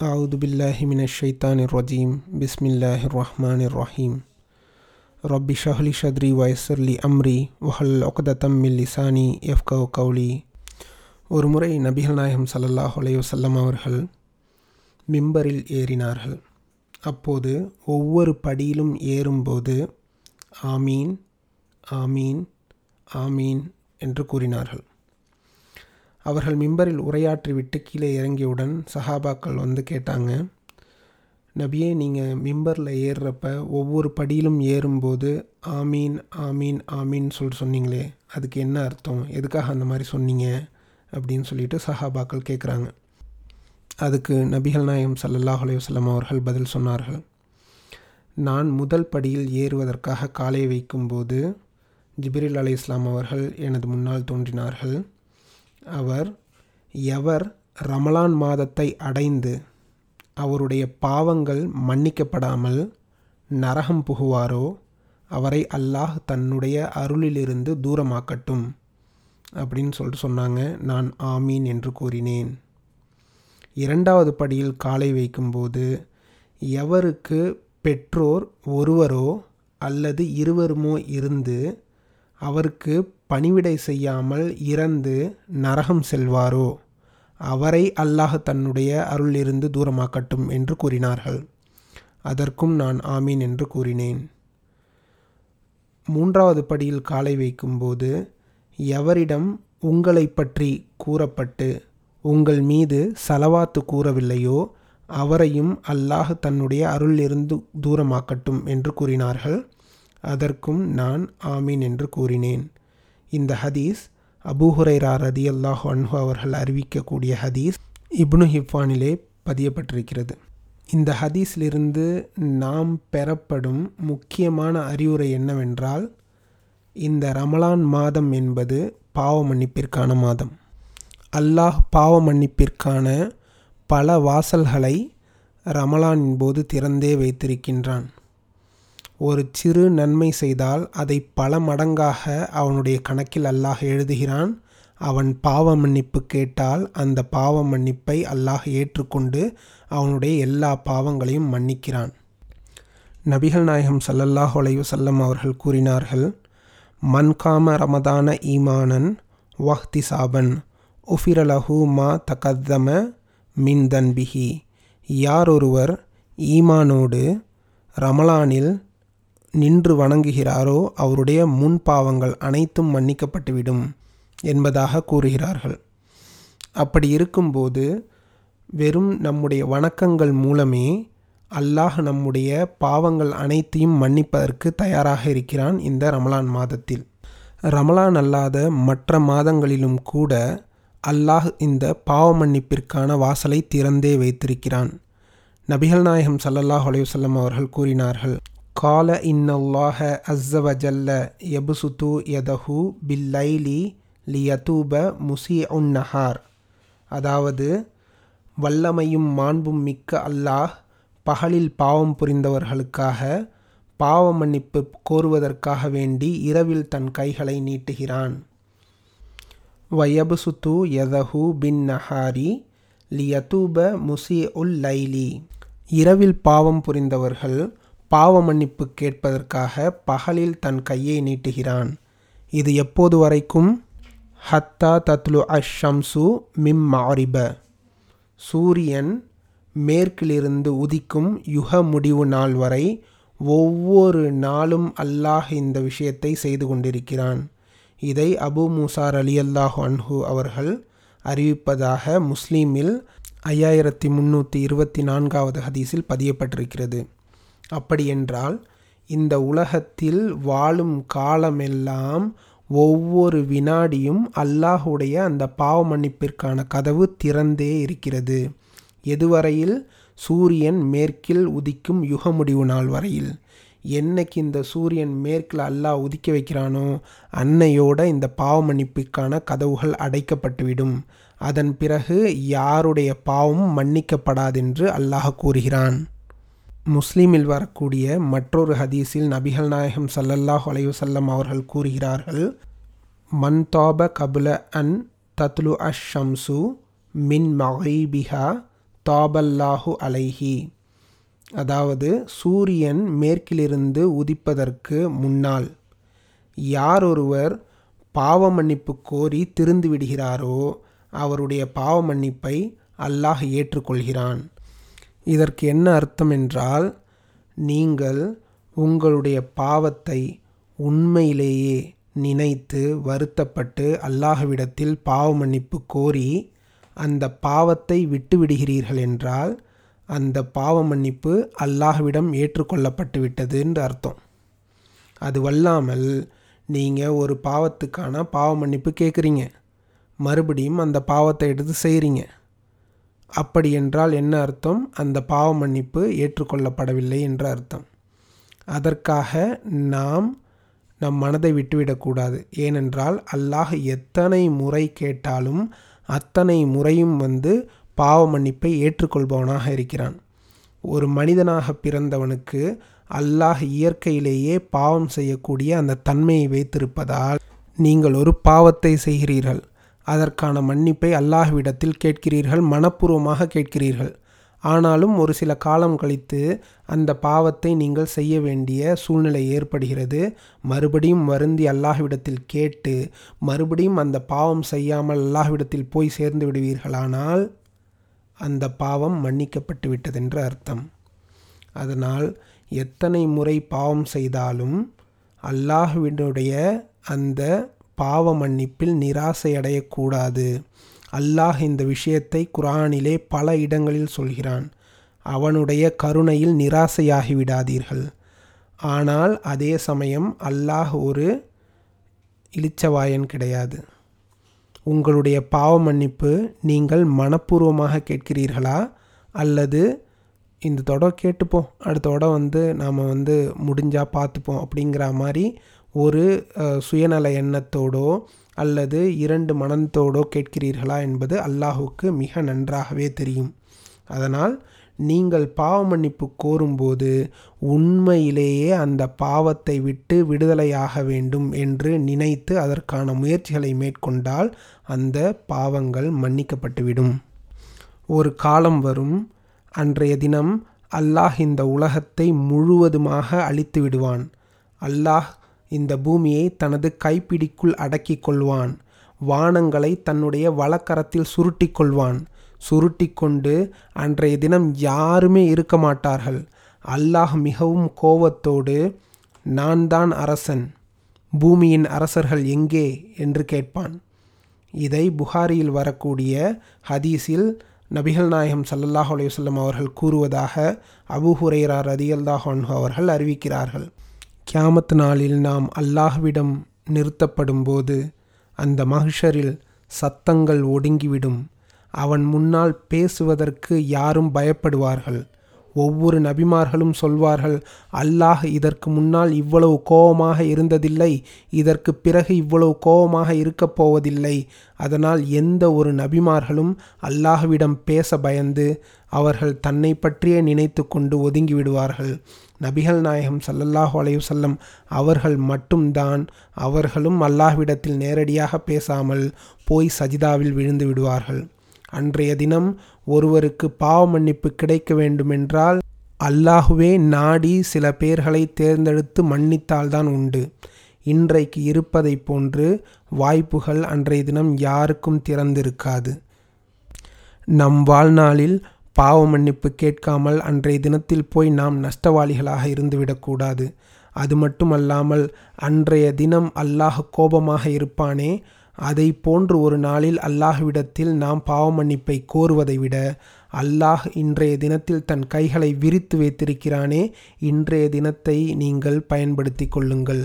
أعوذ بالله من الشيطان الرجيم بسم الله الرحمن الرحيم رب اشرح لي صدري ويسر لي أمري وحلل عقدة من لساني يفقهوا قولي ஒரு முறை நபிகள் நாயகம் ஸல்லல்லாஹு அலைஹி வஸல்லம் அவர்கள் மிம்பரில் ஏறினார்கள் அப்போது ஒவ்வொரு படியிலும் ஏறும்போது ஆமீன் ஆமீன் ஆமீன் என்று கூறினார்கள் அவர்கள் மிம்பரில் உரையாற்றிவிட்டு கீழே இறங்கியவுடன் சஹாபாக்கள் வந்து கேட்டாங்க நபியே நீங்கள் மிம்பரில் ஏறுறப்ப ஒவ்வொரு படியிலும் ஏறும்போது ஆமீன் ஆமீன் ஆமீன் சொல்லிட்டு சொன்னீங்களே அதுக்கு என்ன அர்த்தம்? எதுக்காக அந்த மாதிரி சொன்னீங்க? அப்படின்னு சொல்லிட்டு சஹாபாக்கள் கேட்குறாங்க அதுக்கு நபிகள் நாயம் ஸல்லல்லாஹு அலைஹி அவர்கள் பதில் சொன்னார்கள் நான் முதல் படியில் ஏறுவதற்காக காலை வைக்கும்போது ஜிப்ரில் அலை இஸ்லாம் அவர்கள் எனது முன்னால் தோன்றினார்கள். அவர் எவர் ரமலான் மாதத்தை அடைந்து அவருடைய பாவங்கள் மன்னிக்கப்படாமல் நரகம் புகுவாரோ அவரை அல்லாஹ் தன்னுடைய அருளிலிருந்து தூரமாக்கட்டும் அப்படின்னு சொல்லிட்டு சொன்னாங்க. நான் ஆமீன் என்று கூறினேன். இரண்டாவது படியில் காலை வைக்கும்போது எவருக்கு பெற்றோர் ஒருவரோ அல்லது இருவருமோ இருந்து அவருக்கு பணிவிடை செய்யாமல் இறந்து நரகம் செல்வாரோ? அவரை அல்லாஹ் தன்னுடைய அருளிலிருந்து தூரமாக்கட்டும் என்று கூறினார்கள். அதற்கும் நான் ஆமீன் என்று கூறினேன். மூன்றாவது படியில் காலை வைக்கும்போது எவரிடம் உங்களை பற்றி கூறப்பட்டு உங்கள் மீது சலவாத்து கூறவில்லையோ அவரையும் அல்லாஹ் தன்னுடைய அருளிலிருந்து தூரமாக்கட்டும் என்று கூறினார்கள். அதற்கும் நான் ஆமீன் என்று கூறினேன். இந்த ஹதீஸ் அபூஹுரைரா ரதி அல்லாஹ் அன்ஹு அவர்கள் அறிவிக்கக்கூடிய ஹதீஸ் இப்னு ஹிஃபானிலே பதியப்பட்டிருக்கிறது. இந்த ஹதீஸிலிருந்து நாம் பெறப்படும் முக்கியமான அறிவுரை என்னவென்றால் இந்த ரமலான் மாதம் என்பது பாவ மன்னிப்பிற்கான மாதம். அல்லாஹ் பாவ மன்னிப்பிற்கான பல வாசல்களை ரமலானின் போது திறந்தே வைத்திருக்கின்றான். ஒரு சிறு நன்மை செய்தால் அதை பல மடங்காக அவனுடைய கணக்கில் அல்லாஹ் எழுதுகிறான். அவன் பாவ மன்னிப்பு கேட்டால் அந்த பாவ மன்னிப்பை அல்லாஹ் ஏற்றுக்கொண்டு அவனுடைய எல்லா பாவங்களையும் மன்னிக்கிறான். நபிகள் நாயகம் சல்லல்லாஹ் செல்லம் அவர்கள் கூறினார்கள் மன்காம ரமதான ஈமானன் வஹ்தி சாபன் உஃபிரலஹு மா தகத்தம மின் தன்பிஹி. யார் ஒருவர் ஈமானோடு ரமலானில் நின்று வணங்குகிறாரோ அவருடைய முன் பாவங்கள் அனைத்தும் மன்னிக்கப்பட்டுவிடும் என்பதாக கூறுகிறார்கள். அப்படி இருக்கும்போது வெறும் நம்முடைய வணக்கங்கள் மூலமே அல்லாஹ் நம்முடைய பாவங்கள் அனைத்தையும் மன்னிப்பதற்கு தயாராக இருக்கிறான் இந்த ரமலான் மாதத்தில். ரமலான் அல்லாத மற்ற மாதங்களிலும் கூட அல்லாஹ் இந்த பாவ மன்னிப்பிற்கான வாசலை திறந்தே வைத்திருக்கிறான். நபிகள் நாயகம் சல்லல்லாஹ் அலையுசல்லம் அவர்கள் கூறினார்கள் கால இன்னல்லாஹ அஸ்ஸவஜல்ல யபுசுத்து யதஹு பில்லைலி லியதூப முசி உன் நஹார் அதாவது வல்லமையும் மாண்பும் மிக்க அல்லாஹ் பகலில் பாவம் புரிந்தவர்களுக்காக பாவ மன்னிப்பு கோருவதற்காக வேண்டி இரவில் தன் கைகளை நீட்டுகிறான். வயபுசுத்து யதஹு பின் நஹாரி லியதூப முசி உல் லைலி. இரவில் பாவம் புரிந்தவர்கள் பாவ மன்னிப்பு கேட்பதற்காக பகலில் தன் கையை நீட்டுகிறான். இது எப்போது வரைக்கும்? ஹத்தா தத்லு அஷ் ஷம்சு மிம் மாரிப. சூரியன் மேற்கிலிருந்து உதிக்கும் யுக முடிவு நாள் வரை ஒவ்வொரு நாளும் அல்லாஹ் இந்த விஷயத்தை செய்து கொண்டிருக்கிறான். இதை அபு மூசார் அலி அல்லாஹு அன்ஹு அவர்கள் அறிவிப்பதாக முஸ்லீமில் ஐயாயிரத்தி முந்நூற்றி இருபத்தி நான்காவது ஹதீஸில் பதியப்பட்டிருக்கிறது. அப்படியென்றால் இந்த உலகத்தில் வாழும் காலமெல்லாம் ஒவ்வொரு வினாடியும் அல்லாஹுடைய அந்த பாவ மன்னிப்பிற்கான கதவு திறந்தே இருக்கிறது. எதுவரையில்? சூரியன் மேற்கில் உதிக்கும் யுக முடிவு நாள் வரையில். என்னைக்கு இந்த சூரியன் மேற்கில் அல்லாஹ் உதிக்க வைக்கிறானோ அன்னையோட இந்த பாவ மன்னிப்புக்கான கதவுகள் அடைக்கப்பட்டுவிடும். அதன் பிறகு யாருடைய பாவமும் மன்னிக்கப்படாதென்று அல்லாஹ் கூறுகிறான். முஸ்லீமில் வரக்கூடிய மற்றொரு ஹதீஸில் நபிகள் நாயகம் சல்லல்லாஹ் அலையுசல்லம் அவர்கள் கூறுகிறார்கள் மன்தாப கபுல அன் தத்லு அஷ் ஷம்சு மின் மகைபிஹா தாபல்லாஹு அலைஹி. அதாவது சூரியன் மேற்கிலிருந்து உதிப்பதற்கு முன்னால் யார் ஒருவர் பாவ மன்னிப்பு கோரி திருந்து விடுகிறாரோ அவருடைய பாவ மன்னிப்பை அல்லாஹ் ஏற்றுக்கொள்கிறான். இதற்கு என்ன அர்த்தம் என்றால் நீங்கள் உங்களுடைய பாவத்தை உண்மையிலேயே நினைத்து வருத்தப்பட்டு அல்லாஹ்விடத்தில் பாவ மன்னிப்பு கோரி அந்த பாவத்தை விட்டுவிடுகிறீர்கள் என்றால் அந்த பாவ மன்னிப்பு அல்லாஹ்விடம் ஏற்றுக்கொள்ளப்பட்டு விட்டதுன்ற அர்த்தம். அது வல்லாமல் நீங்கள் ஒரு பாவத்துக்கான பாவ மன்னிப்பு கேட்குறீங்க. மறுபடியும் அந்த பாவத்தை எடுத்து செய்கிறீங்க அப்படி என்றால் என்ன அர்த்தம்? அந்த பாவ மன்னிப்பு ஏற்றுக்கொள்ளப்படவில்லை என்ற அர்த்தம். அதற்காக நாம் நம் மனதை விட்டுவிடக்கூடாது ஏனென்றால் அல்லாஹ் எத்தனை முறை கேட்டாலும் அத்தனை முறையும் வந்து பாவ மன்னிப்பை ஏற்றுக்கொள்பவனாக இருக்கிறான். ஒரு மனிதனாக பிறந்தவனுக்கு அல்லாஹ் இயற்கையிலேயே பாவம் செய்யக்கூடிய அந்த தன்மையை வைத்திருப்பதால் நீங்கள் ஒரு பாவத்தை செய்கிறீர்கள். அதற்கான மன்னிப்பை அல்லாஹ்விடத்தில் கேட்கிறீர்கள் மனப்பூர்வமாக கேட்கிறீர்கள். ஆனாலும் ஒரு சில காலம் கழித்து அந்த பாவத்தை நீங்கள் செய்ய வேண்டிய சூழ்நிலை ஏற்படுகிறது. மறுபடியும் வருந்தி அல்லாஹ்விடத்தில் கேட்டு மறுபடியும் அந்த பாவம் செய்யாமல் அல்லாஹ்விடத்தில் போய் சேர்ந்து விடுவீர்களானால் அந்த பாவம் மன்னிக்கப்பட்டு விட்டதென்று அர்த்தம். அதனால் எத்தனை முறை பாவம் செய்தாலும் அல்லாஹ்விடனுடைய அந்த பாவ மன்னிப்பில் நிராசை அடையக்கூடாது அல்லாஹ் இந்த விஷயத்தை குரானிலே பல இடங்களில் சொல்கிறான். அவனுடைய கருணையில் நிராசையாகி விடாதீர்கள் ஆனால் அதே சமயம் அல்லாஹ் ஒரு இளிச்சவாயன் கிடையாது. உங்களுடைய பாவ மன்னிப்பு நீங்கள் மனப்பூர்வமாக கேட்கிறீர்களா? அல்லது இந்த தொடர் கேட்டுப்போம் அடுத்த தொட வந்து நாம் வந்து முடிஞ்சால் பார்த்துப்போம் அப்படிங்கிற மாதிரி ஒரு சுயநல எண்ணத்தோடோ அல்லது இரண்டு மனத்தோடோ கேட்கிறீர்களா என்பது அல்லாஹுக்கு மிக நன்றாகவே தெரியும். அதனால் நீங்கள் பாவ மன்னிப்பு கோரும்போது உண்மையிலேயே அந்த பாவத்தை விட்டு விடுதலையாக வேண்டும் என்று நினைத்து அதற்கான முயற்சிகளை மேற்கொண்டால் அந்த பாவங்கள் மன்னிக்கப்பட்டுவிடும். ஒரு காலம் வரும் அன்றைய தினம் அல்லாஹ் இந்த உலகத்தை முழுவதுமாக அழித்து விடுவான். அல்லாஹ் இந்த பூமியை தனது கைப்பிடிக்குள் அடக்கி கொள்வான். வானங்களை தன்னுடைய வலக்கரத்தில் சுருட்டி கொள்வான். சுருட்டி கொண்டு அன்றைய தினம் யாருமே இருக்க மாட்டார்கள். அல்லாஹ் மிகவும் கோபத்தோடு நான் தான் அரசன். பூமியின் அரசர்கள் எங்கே? என்று கேட்பான். இதை புகாரியில் வரக்கூடிய ஹதீஸில் நபிகள் நாயகம் சல்லல்லாஹ் அலையுசல்லம் அவர்கள் கூறுவதாக அபு ஹுரைரா ரதியல்லாஹ் அவர்கள் அறிவிக்கிறார்கள். கியாமத் நாளில் நாம் அல்லாஹ்விடம் நிறுத்தப்படும் போது அந்த மகிஷரில் சத்தங்கள் ஒடுங்கிவிடும். அவன் முன்னால் பேசுவதற்கு யாரும் பயப்படுவார்கள். ஒவ்வொரு நபிமார்களும் சொல்வார்கள் அல்லாஹ் இதற்கு முன்னால் இவ்வளவு கோபமாக இருந்ததில்லை இதற்கு பிறகு இவ்வளவு கோபமாக இருக்கப் போவதில்லை. அதனால் எந்த ஒரு நபிமார்களும் அல்லாஹ்விடம் பேச பயந்து அவர்கள் தன்னை பற்றியே நினைத்து கொண்டு ஒதுங்கி விடுவார்கள். நபிகள் நாயகம் சல்லல்லாஹு அலையுசல்லம் அவர்கள் மட்டும்தான் அவர்களும் அல்லாஹ்விடத்தில் நேரடியாக பேசாமல் போய் சஜிதாவில் விழுந்து விடுவார்கள். அன்றைய தினம் ஒருவருக்கு பாவ மன்னிப்பு கிடைக்க வேண்டுமென்றால் அல்லாஹுவே நாடி சில பேர்களை தேர்ந்தெடுத்து மன்னித்தால்தான் உண்டு. இன்றைக்கு இருப்பதை போன்று வாய்ப்புகள் அன்றைய தினம் யாருக்கும் திறந்திருக்காது. நம் வாழ்நாளில் பாவ மன்னிப்பு கேட்காமல் அன்றைய தினத்தில் போய் நாம் நஷ்டவாளிகளாக இருந்துவிடக்கூடாது. அது மட்டுமல்லாமல் அன்றைய தினம் அல்லாஹ் கோபமாக இருப்பானே அதை போன்று ஒரு நாளில் அல்லாஹ்விடத்தில் நாம் பாவ மன்னிப்பை கோருவதை விட அல்லாஹ் இன்றைய தினத்தில் தன் கைகளை விரித்து வைத்திருக்கிறானே இன்றைய தினத்தை நீங்கள் பயன்படுத்தி கொள்ளுங்கள்.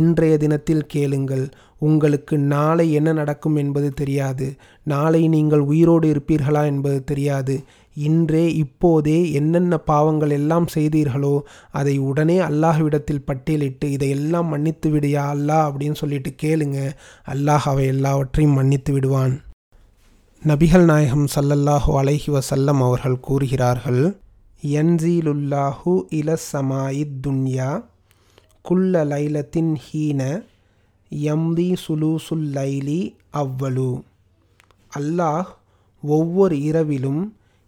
இன்றைய தினத்தில் கேளுங்கள் உங்களுக்கு நாளை என்ன நடக்கும் என்பது தெரியாது. நாளை நீங்கள் உயிரோடு இருப்பீர்களா என்பது தெரியாது. இன்றே இப்போதே என்னென்ன பாவங்கள் எல்லாம் செய்தீர்களோ அதை உடனே அல்லாஹ்விடத்தில் பட்டியலிட்டு இதையெல்லாம் மன்னித்து விடியா அல்லாஹ் அப்படின்னு சொல்லிட்டு கேளுங்க. அல்லாஹ் அவை எல்லாவற்றையும் மன்னித்து விடுவான். நபிகள் நாயகம் சல்லல்லாஹு அலைஹி வசல்லம் அவர்கள் கூறுகிறார்கள் யன்சீலுல்லாஹு இல சமாயித்துன்யா குல்ல லைலத்தின் ஹீன எம்தி சுலூசுல் லைலி அவ்வலு அல்லாஹ் ஒவ்வொரு இரவிலும்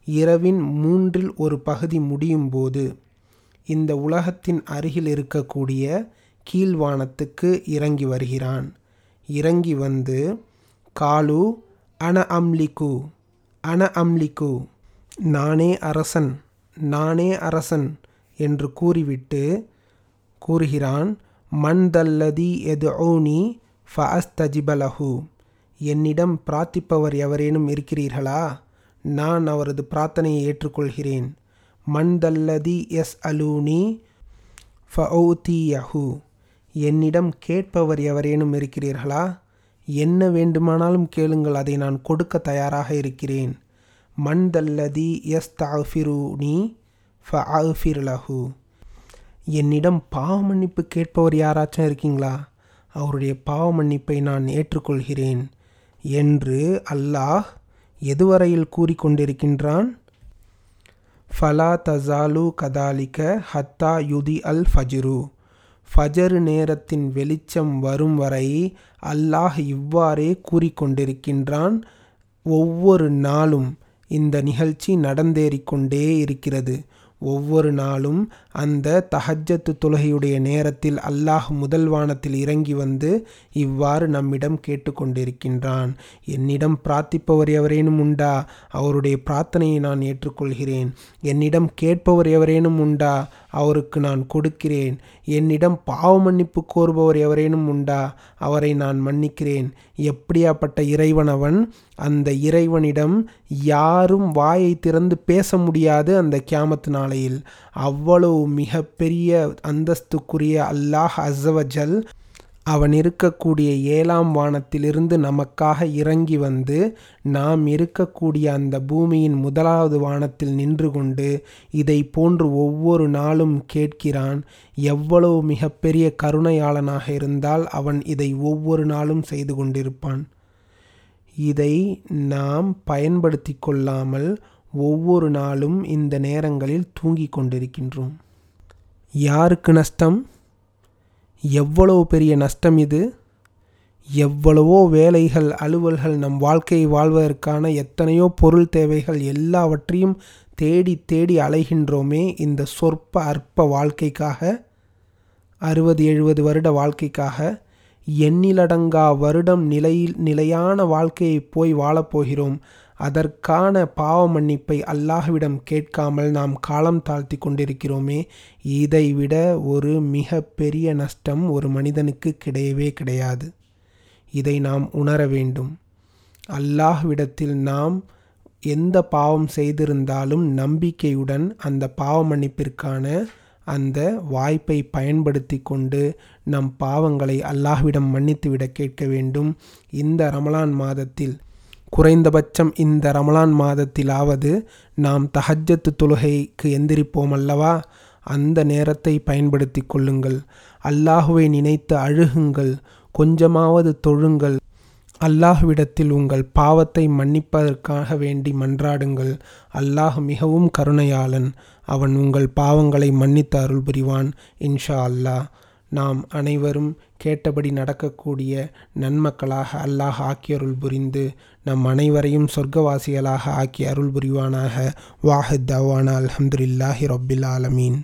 இரவின் மூன்றில் ஒரு பகுதி முடியும் போது இந்த உலகத்தின் அருகில் இருக்கக்கூடிய கீழ்வானத்துக்கு இறங்கி வருகிறான். இறங்கி வந்து காலு அன அம்லிக்கு அன அம்லிக்கு நானே அரசன் நானே அரசன் என்று கூறிவிட்டு கூறுகிறான் மன்தல்லதி எது ஓனி ஃபஅஸ்தஜிபலஹு என்னிடம் பிரார்த்திப்பவர் எவரேனும் இருக்கிறீர்களா? நான் அவரது பிரார்த்தனையை ஏற்றுக்கொள்கிறேன். மன்தல்லதி எஸ் அலூனி ஃபவுத்தியஹு என்னிடம் கேட்பவர் எவரேனும் இருக்கிறீர்களா? என்ன வேண்டுமானாலும் கேளுங்கள் அதை நான் கொடுக்க தயாராக இருக்கிறேன். மன்தல்லதி எஸ் தாஃபிருனி ஃபஅஃபிர்லஹு. என்னிடம் பாவ மன்னிப்பு கேட்பவர் யாராச்சும் இருக்கீங்களா? அவருடைய பாவ மன்னிப்பை நான் ஏற்றுக்கொள்கிறேன். என்று அல்லாஹ் எதுவரையில் கூறிக்கொண்டிருக்கின்றான்? ஃபலா தசாலு கதாலிக்க ஹத்தா யுதி அல் ஃபஜ்ரு. ஃபஜரு நேரத்தின் வெளிச்சம் வரும் வரை அல்லாஹ் இவ்வாறே கூறிக்கொண்டிருக்கின்றான். ஒவ்வொரு நாளும் இந்த நிகழ்ச்சி நடந்தேறிக்கொண்டே இருக்கிறது. ஒவ்வொரு நாளும் அந்த தஹஜத்து தொழுகையுடைய நேரத்தில் அல்லாஹ் முதல் வானத்தில் இறங்கி வந்து இவ்வாறு நம்மிடம் கேட்டுக்கொண்டிருக்கின்றான். என்னிடம் பிரார்த்திப்பவர் எவரேனும் உண்டா? அவருடைய பிரார்த்தனையை நான் ஏற்றுக்கொள்கிறேன். என்னிடம் கேட்பவர் எவரேனும் உண்டா? அவருக்கு நான் கொடுக்கிறேன். என்னிடம் பாவ மன்னிப்பு கோருபவர் எவரேனும் உண்டா? அவரை நான் மன்னிக்கிறேன். எப்படியாப்பட்ட இறைவனவன் அந்த இறைவனிடம் யாரும் வாயை திறந்து பேச முடியாது அந்த கியாமத்து நாளையில். அவ்வளவு மிகப்பெரிய அந்தஸ்துக்குரிய அல்லாஹ் அசவஜல் அவன் இருக்கக்கூடிய ஏழாம் வானத்திலிருந்து நமக்காக இறங்கி வந்து நாம் இருக்கக்கூடிய அந்த பூமியின் முதலாவது வானத்தில் நின்று கொண்டு இதை போன்று ஒவ்வொரு நாளும் கேட்கிறான். எவ்வளவு மிகப்பெரிய கருணையாளனாக இருந்தால் அவன் இதை ஒவ்வொரு நாளும் செய்து கொண்டிருப்பான். இதை நாம் பயன்படுத்தி கொள்ளாமல் ஒவ்வொரு நாளும் இந்த நேரங்களில் தூங்கிக் கொண்டிருக்கின்றோம். யாருக்கு நஷ்டம்? எவ்வளவு பெரிய நஷ்டம் இது? எவ்வளவோ வேலைகள் அலுவல்கள் நம் வாழ்க்கையை வாழ்வதற்கான எத்தனையோ பொருள் தேவைகள் எல்லாவற்றையும் தேடி தேடி அலைகின்றோமே இந்த சொற்ப அற்ப வாழ்க்கைக்காக அறுபது எழுபது வருட வாழ்க்கைக்காக எண்ணிலடங்கா வருடம் நிலையில் நிலையான வாழ்க்கையை போய் வாழப்போகிறோம் அதற்கான பாவ மன்னிப்பை அல்லாஹ்விடம் கேட்காமல் நாம் காலம் தாழ்த்தி கொண்டிருக்கிறோமே இதைவிட ஒரு மிக பெரிய நஷ்டம் ஒரு மனிதனுக்கு கிடையவே கிடையாது. இதை நாம் உணர வேண்டும். அல்லாஹ்விடத்தில் நாம் எந்த பாவம் செய்திருந்தாலும் நம்பிக்கையுடன் அந்த பாவ மன்னிப்பிற்கான அந்த வாய்ப்பை பயன்படுத்தி கொண்டு நம் பாவங்களை அல்லாஹ்விடம் மன்னித்துவிட கேட்க வேண்டும். இந்த ரமலான் மாதத்தில் குறைந்தபட்சம் இந்த ரமலான் மாதத்திலாவது நாம் தஹஜத்து தொழுகைக்கு எந்திரிப்போம் அல்லவா? அந்த நேரத்தை பயன்படுத்தி கொள்ளுங்கள். அல்லாஹுவை நினைத்து அழுகுங்கள். கொஞ்சமாவது தொழுங்கள். அல்லாஹ்விடத்தில் உங்கள் பாவத்தை மன்னிப்பதற்காக வேண்டி மன்றாடுங்கள். அல்லாஹ் மிகவும் கருணையாளன். அவன் உங்கள் பாவங்களை மன்னித்து அருள் புரிவான் இன்ஷா அல்லாஹ். நாம் அனைவரும் கேட்டபடி நடக்கக்கூடிய நன்மக்களாக அல்லாஹ் ஆக்கியருள் புரிந்து நம் அனைவரையும் சொர்க்கவாசிகளாக ஆக்கி அருள் புரிவானாக. வாஹித் தவானா அலமதுல்லாஹி ரொப்பில் ஆலமீன்.